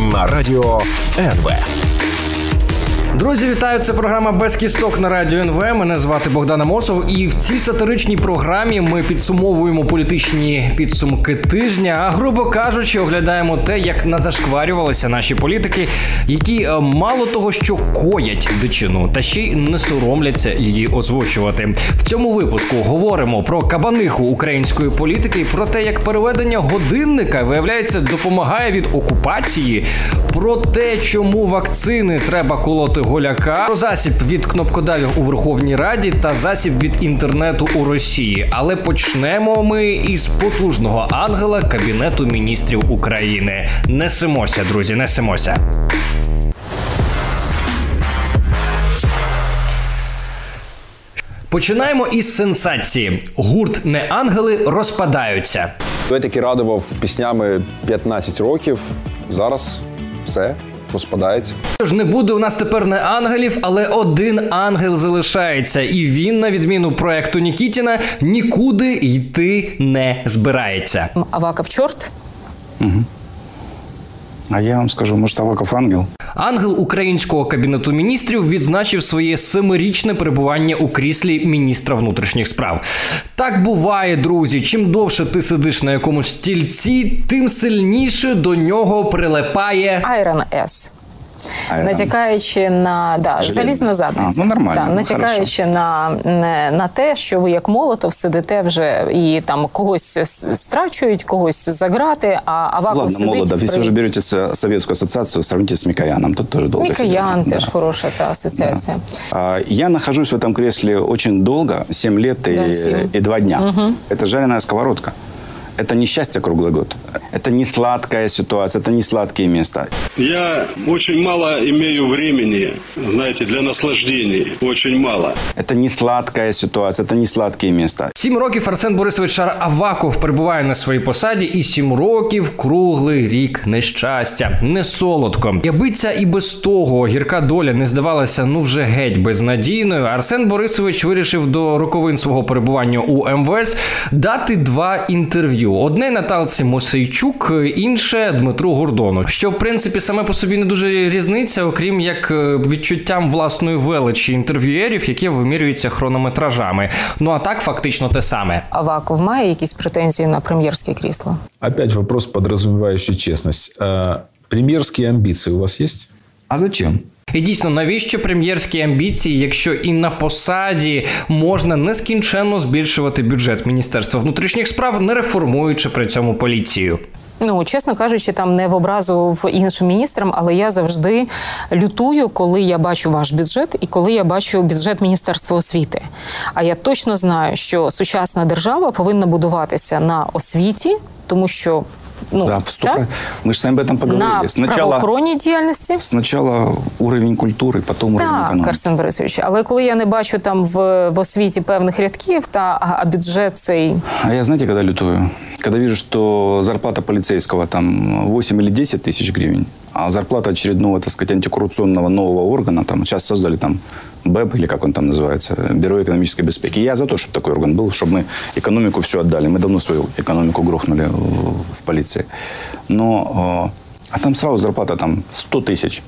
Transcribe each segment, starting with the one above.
На радіо НВ. Друзі, вітаю! Це програма без кісток на радіо НВ. Мене звати Богдан Амосов. І в цій сатиричній програмі ми підсумовуємо політичні підсумки тижня. А грубо кажучи, оглядаємо те, як назашкварювалися наші політики, які е, мало того, що коять дичину, та ще й не соромляться її озвучувати. В цьому випуску говоримо про кабаниху української політики, про те, як переведення годинника виявляється допомагає від окупації, про те, чому вакцини треба колоти голяка, про засіб від кнопкодавів у Верховній Раді та засіб від інтернету у Росії. Але почнемо ми із потужного ангела Кабінету міністрів України. Несемося, друзі, несемося. Починаємо із сенсації. Гурт не ангели розпадаються. Я таки радував піснями 15 років. Зараз все розпадається. Тож не буде у нас тепер не ангелів, але один ангел залишається, і він, на відміну проекту Нікітіна, нікуди йти не збирається. Аваков чорт. А я вам скажу, може, Аваков ангел? Ангел українського кабінету міністрів відзначив своє семирічне перебування у кріслі міністра внутрішніх справ. Так буває, друзі. Чим довше ти сидиш на якомусь стільці, тим сильніше до нього прилипає Айрон С. Натякаючи на да, залізна задниця. А, ну, нормально, Да, ну, натякаючи на, на те, що ви як молотов сидите вже і там когось страчують, когось за грати, а Аваков Ладно, сидить. Молодов, при- уже берете со- Советскую ассоциацию, сравните с Микояном. Тут тоже долго Мікоян теж Да. хороша та асоціація. А, Я нахожусь в этом кресле очень долго, 7 лет Да, и, семь. и 2 дня. Это жареная сковородка. Это не счастье круглый год. Это не сладкая ситуация, это не сладкие места. Я очень мало имею времени, знаете, для наслаждений. Очень мало. Это не сладкая ситуация, это не сладкие места. Сім років Арсен Борисович Шар Аваков перебуває на своїй посаді, і сім років круглий рік нещастя, не солодко. Яби ця і без того гірка доля не здавалася ну вже геть безнадійною. Арсен Борисович вирішив до роковин свого перебування у МВС дати два інтерв'ю: одне Наталці Мосейчук, інше Дмитру Гордону. Що в принципі саме по собі не дуже різниця, окрім як е, відчуттям власної величі інтерв'юєрів, які вимірюються хронометражами. Ну а так фактично те саме. Аваков має якісь претензії на прем'єрське крісло? Опять вопрос, подразумевающий честность. А, Премьерские амбиции у вас есть? А зачем? І дійсно, навіщо прем'єрські амбіції, якщо і на посаді можна нескінченно збільшувати бюджет Міністерства внутрішніх справ, не реформуючи при цьому поліцію? Ну, чесно кажучи, там не в образу в іншим міністрам, але я завжди лютую, коли я бачу ваш бюджет і коли я бачу бюджет Міністерства освіти. А я точно знаю, що сучасна держава повинна будуватися на освіті, тому що ну Да, так, поступай. Мы же с вами об этом поговорили. на Сначала, правоохоронній діяльності. сначала уровень культуры, потом уровень Так, экономики. Арсен Борисович, але коли я не бачу там в, в освіті певних рядків, та а, а бюджет цей А я знаете, когда лютую? Когда вижу, что зарплата полицейского там 8 или 10 тысяч гривен, а зарплата очередного, так сказать, антикоррупционного нового органа, там сейчас создали там БЭП, или как он там называется, Бюро экономической безопасности. Я за то, чтобы такой орган был, чтобы мы экономику все отдали. Мы давно свою экономику грохнули в полиции. Но, э, а там сразу зарплата там 100 тысяч.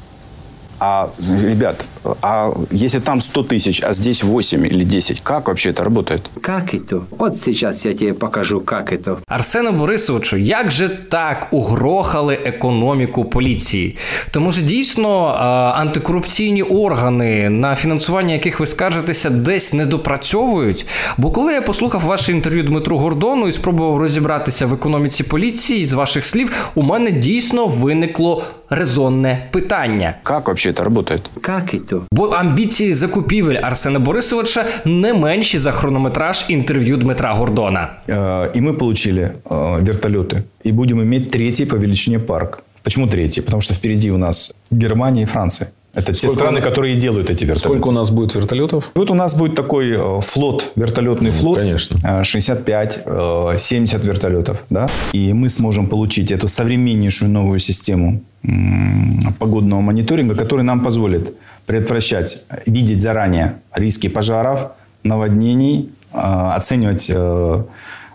А, ребят, а если там 100 тысяч, а здесь 8 или 10, как вообще это работает? Как это? Вот сейчас я тебе покажу, как это. Арсене Борисовичу, як же так угрохали економіку поліції? Тому що дійсно е, антикорупційні органи, на фінансування яких ви скаржитеся, десь не допрацьовують. Бо коли я послухав ваше інтерв'ю Дмитру Гордону і спробував розібратися в економіці поліції, з ваших слів, у мене дійсно виникло резонне питання. Как вообще это работает? Как это? Бо амбіції закупівель Арсена Борисовича не менші за хронометраж інтерв'ю Дмитра Гордона. Э, И мы получили э, вертолеты. И будем иметь третий по величине парк. Почему третий? Потому что впереди у нас Германия и Франция. Это те Сколько страны, у нас- которые и делают эти вертолеты. Сколько у нас будет вертолетов? Вот у нас будет такой э, флот, вертолетный флот. конечно. Э, 65, э, 70 вертолетов. Да? И мы сможем получить эту современнейшую новую систему м, погодного мониторинга, который нам позволит предотвращать, видеть заранее риски пожаров, наводнений, э, оценивать э,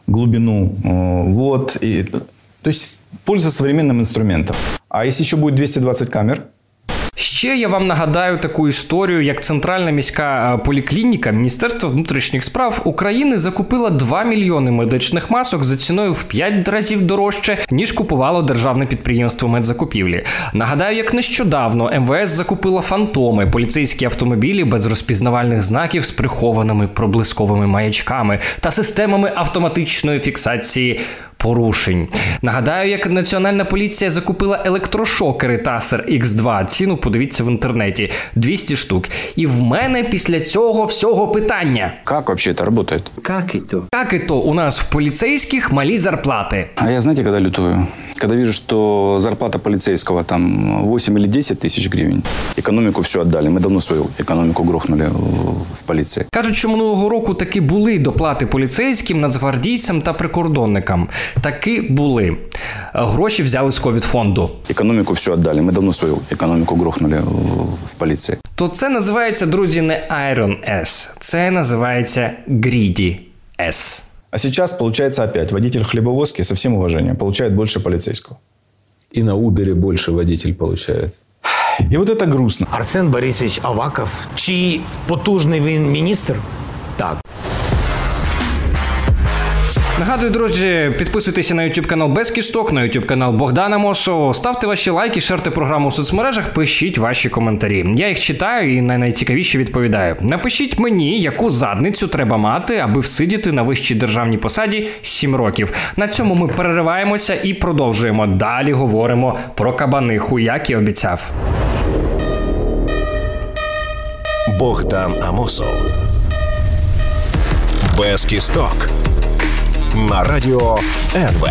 глубину э, вод. И, то есть пользоваться современным инструментом. А если еще будет 220 камер, Ще я вам нагадаю таку історію, як Центральна міська е, поліклініка Міністерства внутрішніх справ України закупила 2 мільйони медичних масок за ціною в 5 разів дорожче, ніж купувало державне підприємство медзакупівлі. Нагадаю, як нещодавно МВС закупила фантоми, поліцейські автомобілі без розпізнавальних знаків з прихованими проблисковими маячками та системами автоматичної фіксації порушень. Нагадаю, як Національна поліція закупила електрошокери Taser X2. Ціну подивіться в інтернеті 200 штук. І в мене після цього всього питання: как вообще это работает? Как это? як і то у нас в поліцейських малі зарплати? А я знаете, когда лютую? Когда вижу, что зарплата полицейского там 8 или 10 тысяч гривен, экономику все отдали. Мы давно свою экономику грохнули в, в полиции. Кажуть, що минулого року таки були доплати поліцейським, нацгвардійцям та прикордонникам. Таки були. Гроші взяли з ковідфонду. Экономику все отдали. Мы давно свою экономику грохнули в, в полиции. То це називається, друзі, не Iron S. Це називається Greedy S. А сейчас, получается, опять водитель хлебовозки, со всем уважением, получает больше полицейского. И на Убере больше водитель получает. И вот это грустно. Арсен Борисович Аваков. Чи потужний він міністр? Нагадую, друзі, підписуйтеся на YouTube канал Без Кісток, на YouTube канал Богдана Мосова. Ставте ваші лайки, шерте програму у соцмережах, пишіть ваші коментарі. Я їх читаю і на найцікавіші відповідаю. Напишіть мені, яку задницю треба мати, аби всидіти на вищій державній посаді 7 років. На цьому ми перериваємося і продовжуємо. Далі говоримо про кабаниху, як і обіцяв. Богдан Амосов. Без кісток. На радіо НВ.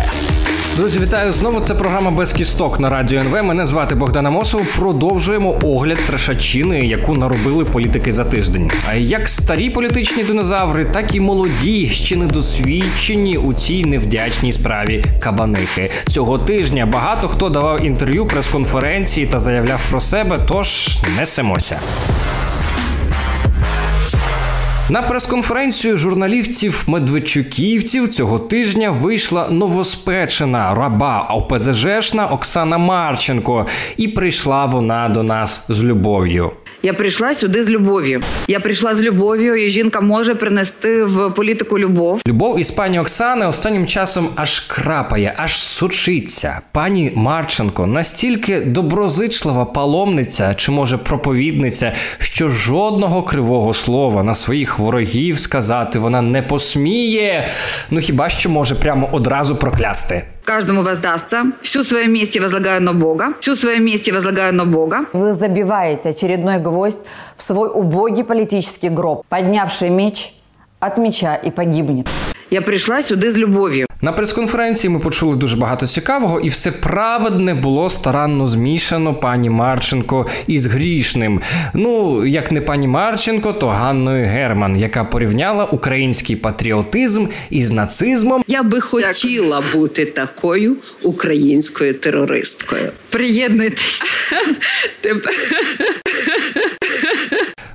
Друзі, вітаю знову. Це програма без кісток на радіо НВ. Мене звати Богдан Амосов. Продовжуємо огляд трешачини, яку наробили політики за тиждень. А як старі політичні динозаври, так і молоді, ще недосвідчені у цій невдячній справі кабанихи. Цього тижня багато хто давав інтерв'ю, прес-конференції та заявляв про себе. Тож несемося. На прес-конференцію журналістів Медведчуківців цього тижня вийшла новоспечена раба ОПЗЖшна Оксана Марченко, і прийшла вона до нас з любов'ю. Я прийшла сюди з любов'ю. Я прийшла з любов'ю, і жінка може принести в політику любов. Любов із пані Оксани останнім часом аж крапає, аж сучиться. Пані Марченко настільки доброзичлива паломниця чи може проповідниця, що жодного кривого слова на своїх ворогів сказати вона не посміє. Ну хіба що може прямо одразу проклясти. Каждому воздастся. Всю свою месть возлагаю на Бога. Всю свою месть возлагаю на Бога. Вы забиваете очередной гвоздь в свой убогий политический гроб. Поднявший меч от меча и погибнет. Я прийшла сюди з любов'ю. На прес-конференції ми почули дуже багато цікавого, і все праведне було старанно змішано пані Марченко із грішним. Ну, як не пані Марченко, то Ганною Герман, яка порівняла український патріотизм із нацизмом. Я би хотіла бути такою українською терористкою. Приєднуйтесь.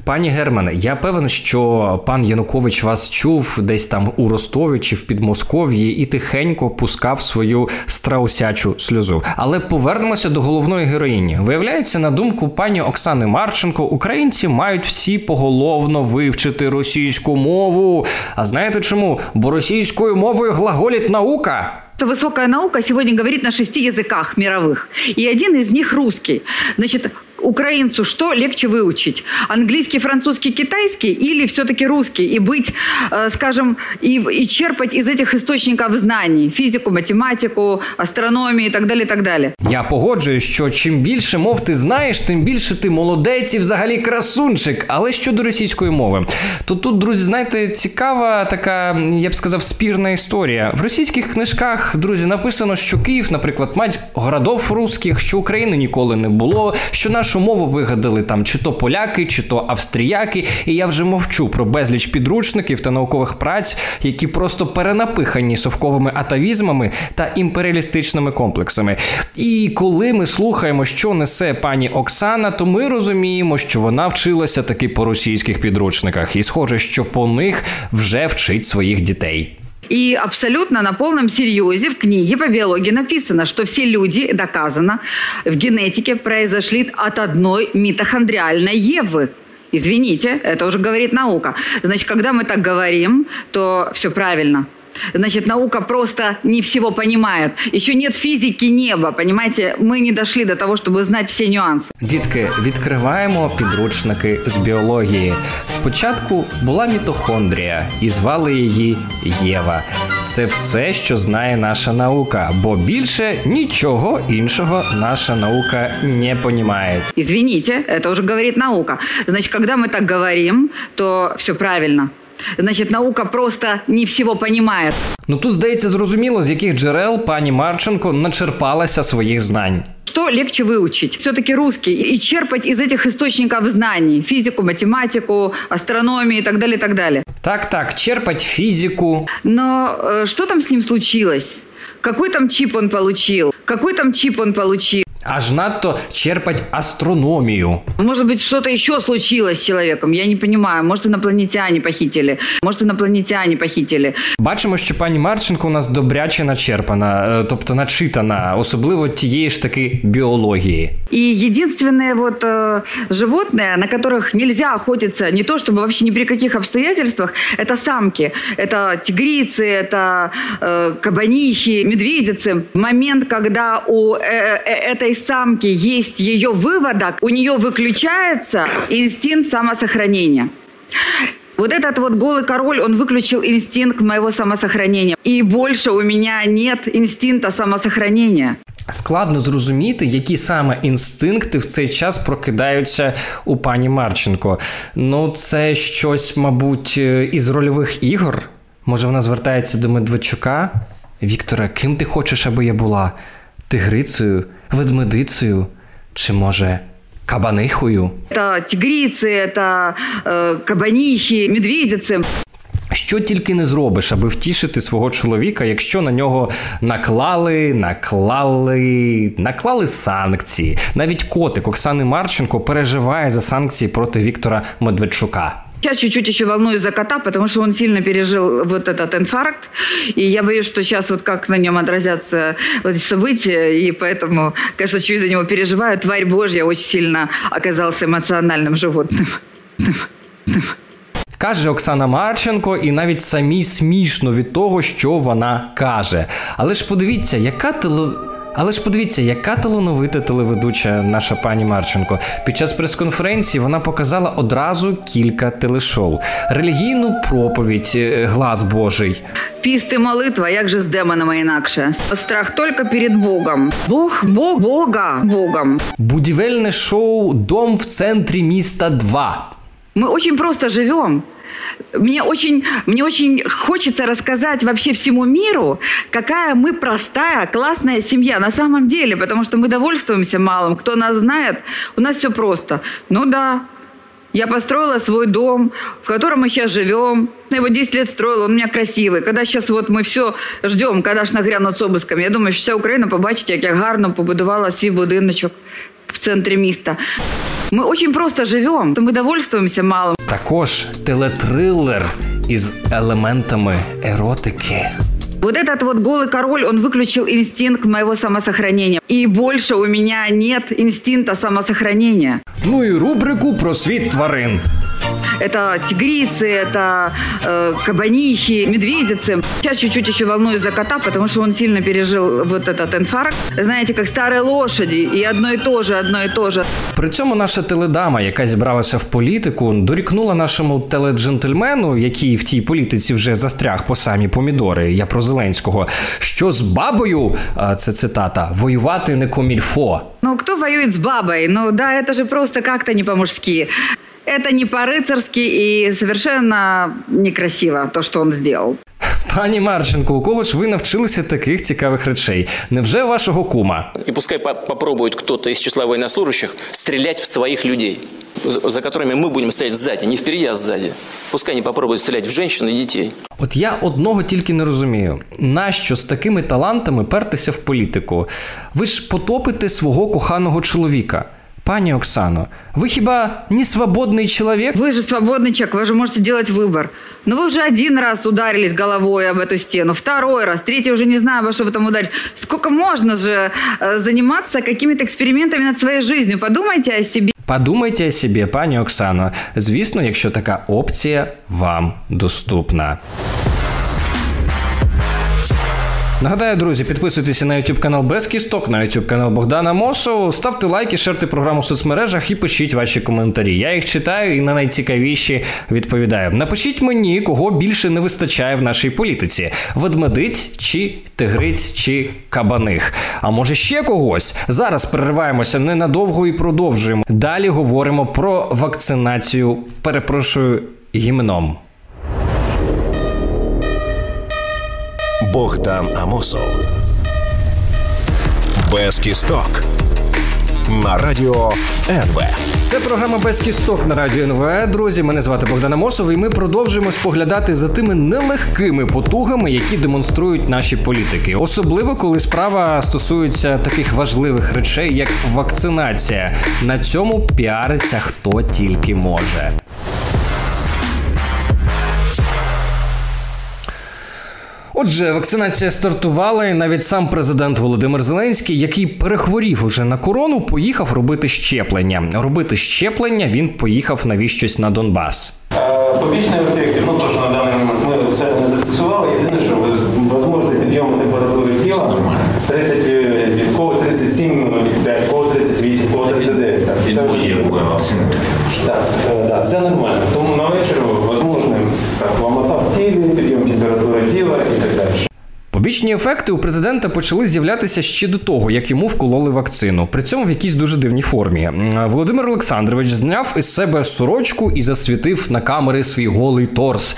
Пані Германе, я певен, що пан Янукович вас чув десь там у Ростові чи в Підмосков'ї і тихенько пускав свою страусячу сльозу. Але повернемося до головної героїні. Виявляється, на думку пані Оксани Марченко, українці мають всі поголовно вивчити російську мову. А знаєте чому? Бо російською мовою глаголить наука. Эта высокая наука сегодня говорит на шести языках мировых. И один из них русский. Значит, Украинцу что легче выучить? Английский, французский, китайский или все-таки русский? И быть, э, скажем, и, и черпать из этих источников знаний. Физику, математику, астрономию и так далее, и так далее. Я погоджуюсь, що чим більше мов ти знаєш, тим більше ти молодець і взагалі красунчик. Але щодо російської мови, то тут, друзі, знаєте, цікава така, я б сказав, спірна історія. В російських книжках, друзі, написано, що Київ, наприклад, мать городов русських, що України ніколи не було, що нашу мову вигадали там чи то поляки, чи то австріяки. І я вже мовчу про безліч підручників та наукових праць, які просто перенапихані совковими атавізмами та імперіалістичними комплексами. І коли ми слухаємо, що несе пані Оксана, то ми розуміємо, що вона вчилася таки по російських підручниках, і схоже, що по них вже вчить своїх дітей. И абсолютно на полном серьезе в книге по биологии написано, что все люди, доказано, в генетике произошли от одной митохондриальной Евы. Извините, это уже говорит наука. Значит, когда мы так говорим, то все правильно. Значит, наука просто не всего понимает. Еще нет физики неба, понимаете? Мы не дошли до того, чтобы знать все нюансы. Дітки, відкриваємо підручники з біології. Спочатку була мітохондрія, і звали її Єва. Це все, що знає наша наука, бо більше нічого іншого наша наука не понімає. Извините, это уже говорит наука. Значит, когда мы так говорим, то все правильно. Значит, наука просто не всего понимает. Ну тут здається зрозуміло, з яких джерел пані Марченко начерпалася своїх знань. Что легче выучить? Все-таки русский. И черпать из этих источников знаний. Физику, математику, астрономию и так далее, и так далее. Так, так, черпать физику. Но э, что там с ним случилось? Какой там чип он получил? Какой там чип он получил? Аж надто черпать астрономію. Может быть, что-то еще случилось с человеком, я не понимаю. Может, инопланетяне похитили. Может, инопланетяне похитили. Бачимо, що пані Марченко у нас добряче начерпана, е, тобто начитана, особливо тієї ж таки біології. И единственные вот э, животные, на которых нельзя охотиться, не то чтобы вообще ни при каких обстоятельствах, это самки. Это тигрицы, это э, кабанихи, медведицы. В момент, когда у э, э, этой самки есть ее выводок, у нее выключается инстинкт самосохранения. Вот этот вот голый король, он выключил инстинкт моего самосохранения. И больше у меня нет инстинкта самосохранения. Складно зрозуміти, які саме інстинкти в цей час прокидаються у пані Марченко. Ну, це щось, мабуть, е, із рольових ігор. Може, вона звертається до Медведчука? Вікторе, ким ти хочеш, аби я була? Тигрицею, ведмедицею? Чи може кабанихою? Это тигрицы, это э, кабанихи, медведицы. Що тільки не зробиш, аби втішити свого чоловіка, якщо на нього наклали, наклали, наклали санкції. Навіть котик Оксани Марченко переживає за санкції проти Віктора Медведчука. Сейчас чуть-чуть еще волнуюсь за кота, потому что он сильно пережил вот этот инфаркт. И я боюсь, что сейчас вот как на нем отразятся вот эти события. И поэтому, конечно, чуть за него переживаю. Тварь Божья очень сильно оказался эмоциональным животным. Каже Оксана Марченко, і навіть самій смішно від того, що вона каже. Але ж подивіться, яка теле. Але ж подивіться, яка талановита телеведуча наша пані Марченко. Під час прес-конференції вона показала одразу кілька телешоу: релігійну проповідь е, Глас Божий. Піст і молитва, як же з демонами інакше. Страх тільки перед Богом. Бог, Бог, Бога, Богом. Будівельне шоу Дом в центрі міста 2. Мы очень просто живем. Мне очень, мне очень хочется рассказать вообще всему миру, какая мы простая, классная семья на самом деле, потому что мы довольствуемся малым. Кто нас знает, у нас все просто. Ну да, я построила свой дом, в котором мы сейчас живем. Я его 10 лет строила, он у меня красивый. Когда сейчас вот мы все ждем, когда ж нагрянуть з обыском, я думаю, що вся Україна побачить, як я гарно побудувала свій будиночок в центрі міста. Ми очень просто живем, ми довольствуємося малим. Також телетрилер із елементами еротики. Вот этот вот голый король, он выключил инстинкт моего самосохранения. И больше у меня нет инстинкта самосохранения. Ну і рубрику про світ тварин. Это тигрицы, это э, кабанихи, медведицы. Сейчас чуть-чуть еще волнуюсь за кота, потому что он сильно пережил вот этот инфаркт. Знаете, как старые лошади, и одно и то же, одно и то же. При цьому наша теледама, яка зібралася в політику, дорікнула нашому теледжентльмену, який в тій політиці вже застряг по самі помідори. Я про Зеленського. Що з бабою, а, це цитата, воювати не комільфо. Ну, кто воюет с бабой? Ну, да, это же просто как-то не по-мужски. Это не по-рыцарски и совершенно некрасиво, то, что он сделал. Пані Марченко, у кого ж ви навчилися таких цікавих речей? Невже у вашого кума? И пускай по- попробует кто-то из числа военнослужащих стрелять в своих людей, за за которыми мы будем стоять сзади, не впереди, а сзади. Пускай они попробуют стрелять в женщин и детей. От я одного тільки не розумію: нащо з такими талантами пертися в політику? Ви ж потопите свого коханого чоловіка. Пані Оксано, ви хіба не свободний чоловік? Вы же свободный человек, вы же можете делать выбор. Но вы уже один раз ударились головой об эту стену, второй раз, третий уже не знаю, во что вы там ударить. Сколько можно же э, заниматься какими-то экспериментами над своей жизнью? Подумайте о себе. Подумайте о собі, пані Оксано. Звісно, якщо така опція вам доступна. Нагадаю, друзі, підписуйтеся на YouTube канал Без Кісток, на YouTube канал Богдана Мосу. Ставте лайки, шерте програму в соцмережах і пишіть ваші коментарі. Я їх читаю і на найцікавіші відповідаю. Напишіть мені, кого більше не вистачає в нашій політиці: ведмедиць чи тигриць чи кабаних. А може ще когось? Зараз перериваємося ненадовго і продовжуємо. Далі говоримо про вакцинацію. Перепрошую гімном. Богдан Амосов. Без кісток. На радіо НВ. Це програма без кісток на радіо НВ. Друзі, мене звати Богдан Амосов, і ми продовжуємо споглядати за тими нелегкими потугами, які демонструють наші політики, особливо коли справа стосується таких важливих речей, як вакцинація. На цьому піариться хто тільки може. Отже, вакцинація стартувала, і навіть сам президент Володимир Зеленський, який перехворів уже на корону, поїхав робити щеплення. Робити щеплення він поїхав навіщось на Донбас. Побічний ефект, ну то, що на даний момент ми все не зафіксували, єдине, що можливий підйом температури тіла 30 від кого 37, від кого 38, кого 39. Так, це будь-якої вакцини. Так, е, це нормально. Тому на вечір можливим так, ломота в тілі, підйом температури тіла і так далі. Побічні ефекти у президента почали з'являтися ще до того, як йому вкололи вакцину. При цьому в якійсь дуже дивній формі. Володимир Олександрович зняв із себе сорочку і засвітив на камери свій голий торс.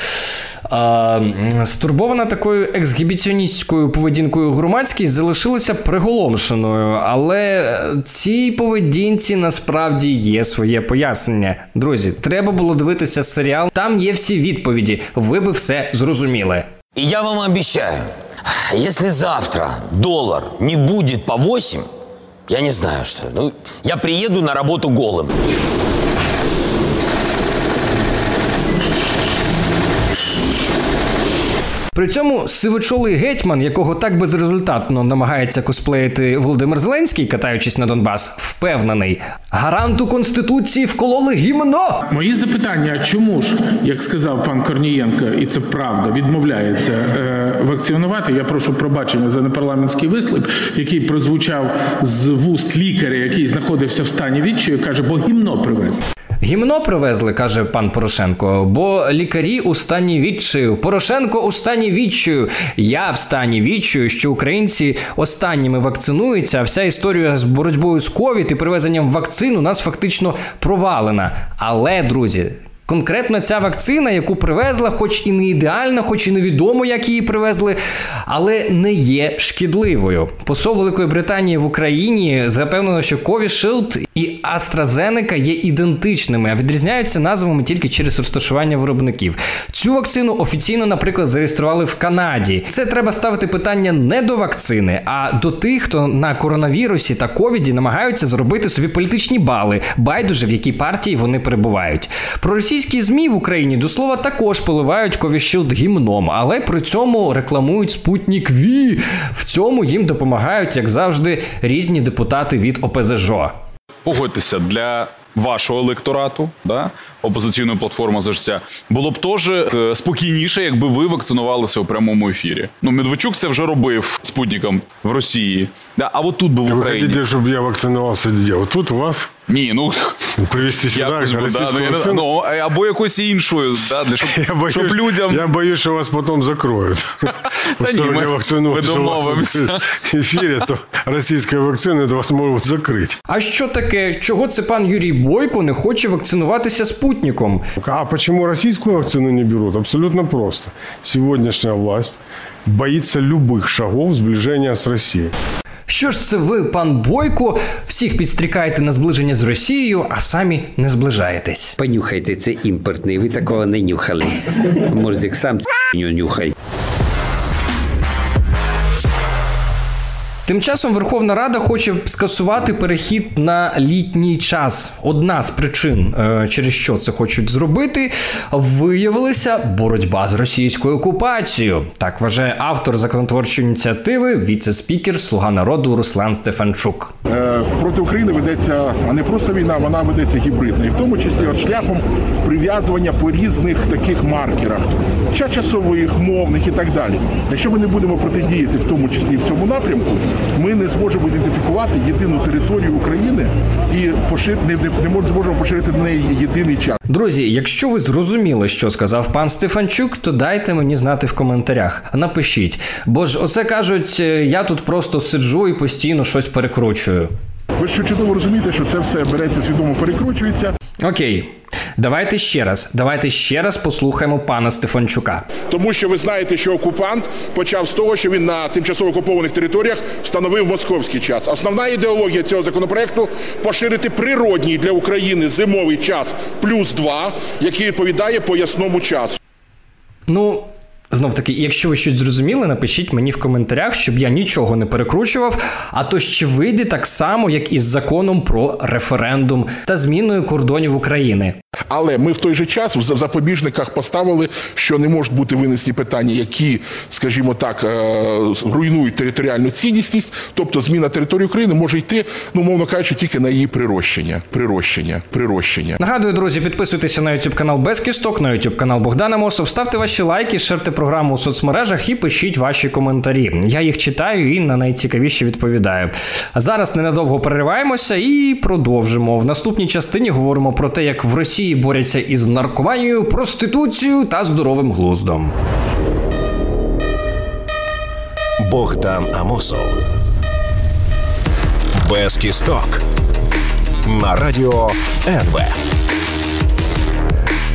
Стурбована такою ексгібіціоністською поведінкою громадськість залишилася приголомшеною, але цій поведінці насправді є своє пояснення. Друзі, треба було дивитися серіал. Там є всі відповіді. Ви би все зрозуміли. И я вам обещаю, если завтра доллар не будет по 8, я не знаю что, ну, я приеду на работу голым. При цьому сивочолий гетьман, якого так безрезультатно намагається косплеїти Володимир Зеленський, катаючись на Донбас, впевнений, гаранту конституції вкололи гімно. Мої запитання: чому ж, як сказав пан Корнієнко, і це правда, відмовляється е, вакцинувати? Я прошу пробачення за непарламентський вислів, який прозвучав з вуст лікаря, який знаходився в стані відчаю, каже, бо гімно привезли. Гімно привезли, каже пан Порошенко, бо лікарі у стані відчаю. Порошенко у стані відчаю. Я в стані відчаю, що українці останніми вакцинуються, а вся історія з боротьбою з ковід і привезенням вакцин у нас фактично провалена. Але, друзі. Конкретно ця вакцина, яку привезла, хоч і не ідеальна, хоч і невідомо, як її привезли, але не є шкідливою. Посол Великої Британії в Україні запевнено, що Covishield і AstraZeneca є ідентичними, а відрізняються назвами тільки через розташування виробників. Цю вакцину офіційно, наприклад, зареєстрували в Канаді. Це треба ставити питання не до вакцини, а до тих, хто на коронавірусі та ковіді намагаються зробити собі політичні бали, байдуже в якій партії вони перебувають. Про російські змі в Україні до слова також поливають Covishield гімном, але при цьому рекламують Спутник Ві. В цьому їм допомагають, як завжди, різні депутати від ОПЗЖ. Погодьтеся, для вашого електорату, да, опозиційної платформи за життя, було б теж е, спокійніше, якби ви вакцинувалися у прямому ефірі. Ну, Медведчук це вже робив спутником в Росії. Да, а от тут би в Вы Україні. хотите, чтобы я вакцинировался где? Вот тут у вас? Ні, ну Привезти сюда якось би, да, российскую ну, я не знаю, вакцину? ну, або якоюсь іншою, да, для щоб, Я боюсь, щоб людям. я боюсь, что вас потом закроют. После того, ні, как я ми- вакцинуюсь ми у вас домовимося. в эфире, то российская вакцина, это вас могут закрыть. А що таке? Чого це пан Юрій Бойко не хоче вакцинуватися спутником? А почему российскую вакцину не берут? Абсолютно просто. Сегодняшняя власть боится любых шагов сближения с Россией. Що ж це ви, пан Бойко, всіх підстрікаєте на зближення з Росією, а самі не зближаєтесь? Понюхайте, це імпортний, ви такого не нюхали. Морзик сам нюхай. Тим часом Верховна Рада хоче скасувати перехід на літній час. Одна з причин, е, через що це хочуть зробити, виявилася боротьба з російською окупацією. Так вважає автор законотворчої ініціативи, віце-спікер Слуга народу Руслан Стефанчук. Е, проти України ведеться а не просто війна, вона ведеться гібридна, і в тому числі от шляхом прив'язування по різних таких маркерах, ча- часових, мовних і так далі. Якщо ми не будемо протидіяти, в тому числі в цьому напрямку, ми не зможемо ідентифікувати єдину територію України і пошир... не, не, зможемо поширити на неї єдиний час. Друзі, якщо ви зрозуміли, що сказав пан Стефанчук, то дайте мені знати в коментарях. Напишіть. Бо ж оце кажуть, е, я тут просто сиджу і постійно щось перекручую. Ви що чудово розумієте, що це все береться свідомо перекручується. Окей, давайте ще раз. Давайте ще раз послухаємо пана Стефанчука. Тому що ви знаєте, що окупант почав з того, що він на тимчасово окупованих територіях встановив московський час. Основна ідеологія цього законопроекту поширити природній для України зимовий час плюс два, який відповідає поясному часу. Ну. Знов таки, якщо ви щось зрозуміли, напишіть мені в коментарях, щоб я нічого не перекручував. А то ще вийде так само, як із законом про референдум та зміною кордонів України. Але ми в той же час в запобіжниках поставили, що не можуть бути винесені питання, які, скажімо так, е, руйнують територіальну цінність. Тобто зміна території України може йти, ну мовно кажучи, тільки на її прирощення. Прирощення, прирощення. Нагадую, друзі, підписуйтеся на YouTube канал Без Кісток, на YouTube канал Богдана Мосов, ставте ваші лайки, шерте програму у соцмережах і пишіть ваші коментарі. Я їх читаю і на найцікавіші відповідаю. А зараз ненадовго перериваємося і продовжимо. В наступній частині говоримо про те, як в Росії борються із наркоманією, проституцією та здоровим глуздом. Богдан Амосов. Без кісток. На радіо НВ.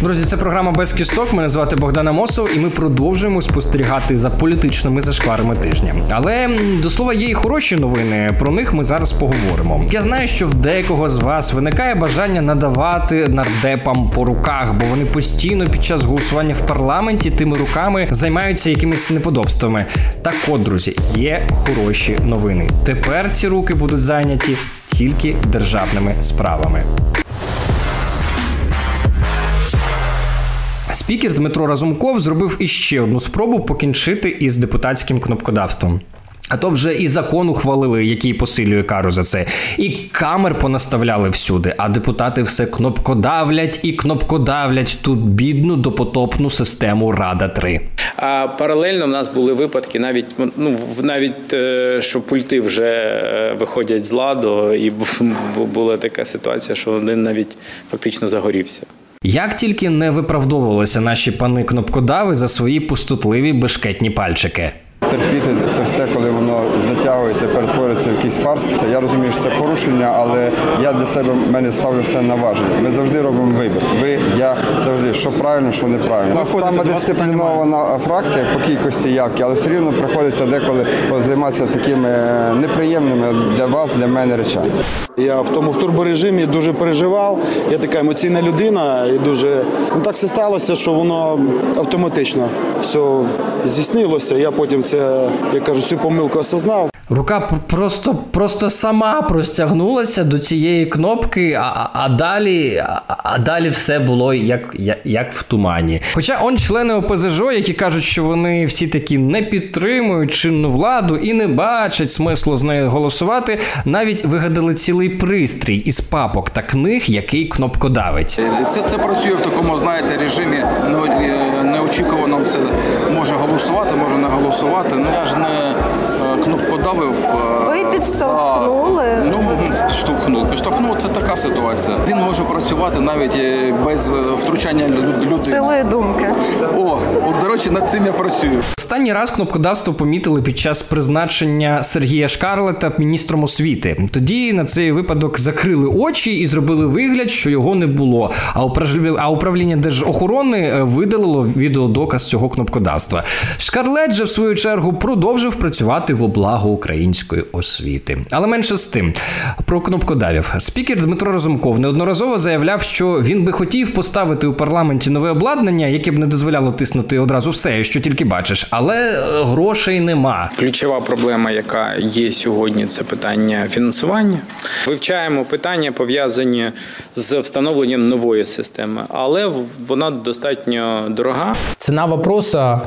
Друзі, це програма без кісток. Мене звати Богдан Амосов, і ми продовжуємо спостерігати за політичними зашкварами тижня. Але до слова є і хороші новини. Про них ми зараз поговоримо. Я знаю, що в декого з вас виникає бажання надавати нардепам по руках, бо вони постійно під час голосування в парламенті тими руками займаються якимись неподобствами. Так от, друзі, є хороші новини. Тепер ці руки будуть зайняті тільки державними справами. Спікер Дмитро Разумков зробив іще одну спробу покінчити із депутатським кнопкодавством. А то вже і закон ухвалили, який посилює кару за це, і камер понаставляли всюди. А депутати все кнопкодавлять і кнопкодавлять тут бідну допотопну систему Рада 3 А паралельно в нас були випадки, навіть ну навіть е, що пульти вже е, виходять з ладу, і бу- бу- була така ситуація, що один навіть фактично загорівся. Як тільки не виправдовувалися наші пани кнопкодави за свої пустотливі бешкетні пальчики. Терпіти це все, коли воно затягується, перетворюється в якийсь фарс. Я розумію, що це порушення, але я для себе в мене ставлю все на важення. Ми завжди робимо вибір. Ви, я завжди, що правильно, що неправильно. У нас саме дисциплінована фракція по кількості явки, але все рівно приходиться деколи займатися такими е, неприємними для вас, для мене речами. Я в тому в турборежимі дуже переживав. Я така емоційна людина, і дуже ну так все сталося, що воно автоматично все здійснилося. Я потім це, як кажуть, цю помилку осознав. Рука просто, просто сама простягнулася до цієї кнопки, а, а- далі, а, далі все було як, як, в тумані. Хоча он члени ОПЗЖ, які кажуть, що вони всі такі не підтримують чинну владу і не бачать смислу з нею голосувати, навіть вигадали цілий пристрій із папок та книг, який кнопкодавить. Це, це працює в такому, знаєте, режимі не- неочікувано. Це може голосувати, може не голосувати. Ну я ж не е, кнопкодавив. е, Ви підштовхнули. за- Ну підштовхнув. Підштовхнув це така ситуація. Він може працювати навіть е, без е, втручання лю- людини. Силою думки. О, от до речі, над цим я працюю. Останній раз кнопкодавство помітили під час призначення Сергія Шкарлета міністром освіти. Тоді на цей випадок закрили очі і зробили вигляд, що його не було. А управління, а управління держохорони видалило відеодоказ цього кнопкодавства. Шкарлет же в свою чергу продовжив працювати в облагу української освіти. Але менше з тим про кнопкодавів. Спікер Дмитро Разумков неодноразово заявляв, що він би хотів поставити у парламенті нове обладнання, яке б не дозволяло тиснути одразу все, що тільки бачиш, але е, грошей нема. Ключова проблема, яка є сьогодні, це питання фінансування. Вивчаємо питання пов'язані з встановленням нової системи, але в- вона достатньо дорога. Цена вопроса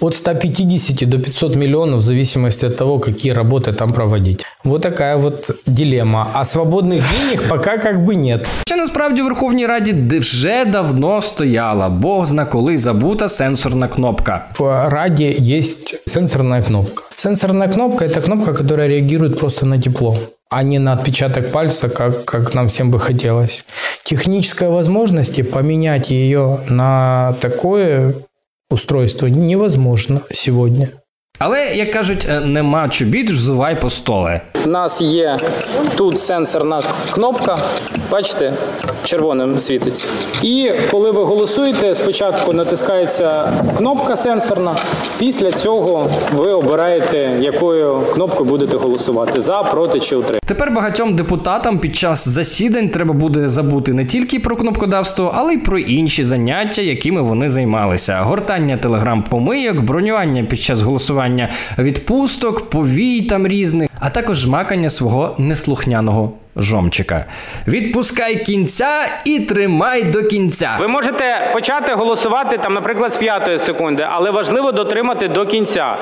от 150 до 500 миллионов в зависимости от того, какие работы там проводить. Вот такая вот дилемма. А свободных денег пока как бы нет. Ще насправді у Верховній Раді де вже давно стояла, бог зна коли забута сенсорна кнопка. В Раде есть сенсорная кнопка. Сенсорная кнопка – это кнопка, которая реагирует просто на тепло а не на отпечаток пальца, как, как нам всем бы хотелось. Технической возможности поменять ее на такое устройство невозможно сегодня. Але як кажуть, е, нема чобіт, взувай по столе. У нас є тут сенсорна кнопка, бачите, червоним світиться. І коли ви голосуєте, спочатку натискається кнопка сенсорна, після цього ви обираєте, якою кнопкою будете голосувати за, проти чи утримати. Тепер багатьом депутатам під час засідань треба буде забути не тільки про кнопкодавство, але й про інші заняття, якими вони займалися: гортання телеграм-помийок, бронювання під час голосування відпусток, повій там різних, а також жмакання свого неслухняного жомчика. Відпускай кінця і тримай до кінця. Ви можете почати голосувати там, наприклад, з п'ятої секунди, але важливо дотримати до кінця.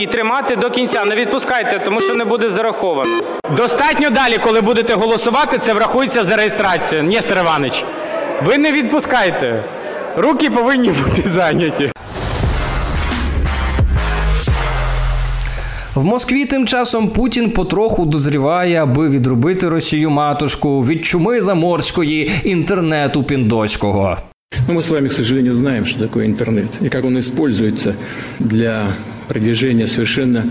І тримати до кінця. Не відпускайте, тому що не буде зараховано. Достатньо далі, коли будете голосувати, це врахується за реєстрацію. Нестор Іванович, ви не відпускайте. Руки повинні бути зайняті. В Москві тим часом Путін потроху дозріває, аби відробити Росію матушку від чуми заморської інтернету піндоського. Но мы с вами, к сожалению, знаем, что такое интернет и как он используется для продвижения совершенно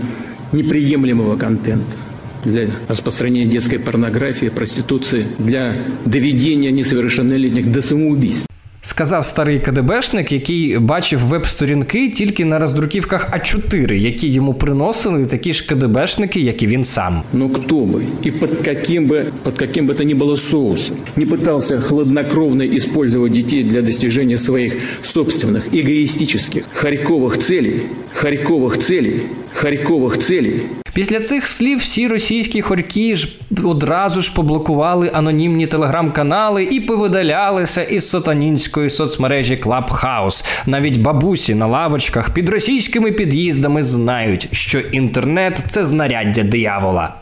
неприемлемого контента для распространения детской порнографии, проституции, для доведения несовершеннолетних до самоубийств Сказав старий КДБшник, який бачив веб-сторінки тільки на роздруківках А4, які йому приносили такі ж КДБшники, як і він сам. Но кто бы и под каким бы, под каким бы то ни было соусом не пытался хладнокровно использовать детей для достижения своих собственных эгоистических харьковых целей, харьковых целей, харьковых целей, Після цих слів всі російські хорьки ж одразу ж поблокували анонімні телеграм-канали і повидалялися із сатанінської соцмережі Clubhouse. Навіть бабусі на лавочках під російськими під'їздами знають, що інтернет це знаряддя диявола.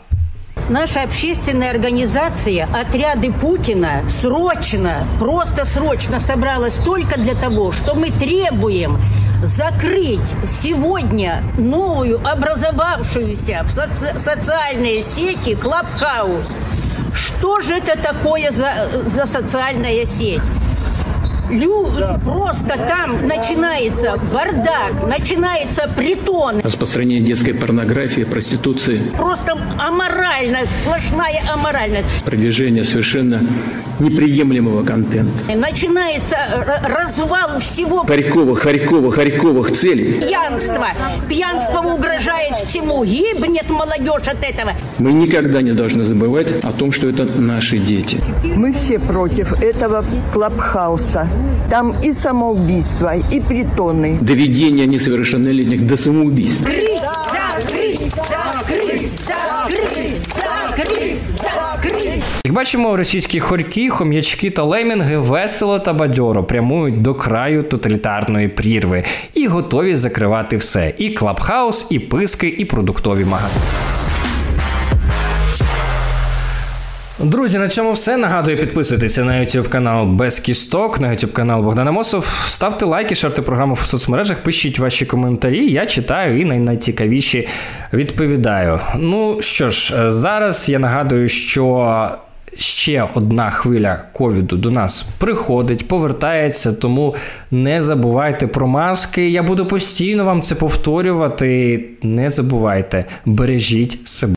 Наша общественная организация «Отряды Путина» срочно, просто срочно собралась только для того, что мы требуем закрыть сегодня новую образовавшуюся в соци- социальные сети Клабхаус. Что же это такое за, за социальная сеть? Лю... Просто там начинается бардак, начинается притон. распространение детской порнографии, проституции, Просто аморальность, сплошная аморальность. продвижение совершенно неприемлемого контента. Начинается развал всего Харьковых, харьковых, харьковых целей. пьянства. Пьянство угрожает всему. Гибнет молодежь от этого. Мы никогда не должны забывать о том, что это наши дети. Мы все против этого клабхауса. Там и самоубийство, и притоны. Доведение несовершеннолетних до самоубийств. Закрыть, закрыть. Як бачимо, російські хорьки, хом'ячки та лемінги весело та бадьоро прямують до краю тоталітарної прірви і готові закривати все: і клабхаус, і писки, і продуктові магазини. Друзі, на цьому все. Нагадую, підписуйтеся на YouTube канал Без Кісток, на YouTube канал Богдана Мосов. Ставте лайки, шарте програму в соцмережах, пишіть ваші коментарі. Я читаю і най- найцікавіші відповідаю. Ну що ж, зараз я нагадую, що. Ще одна хвиля ковіду до нас приходить, повертається, тому не забувайте про маски. Я буду постійно вам це повторювати. Не забувайте, бережіть себе.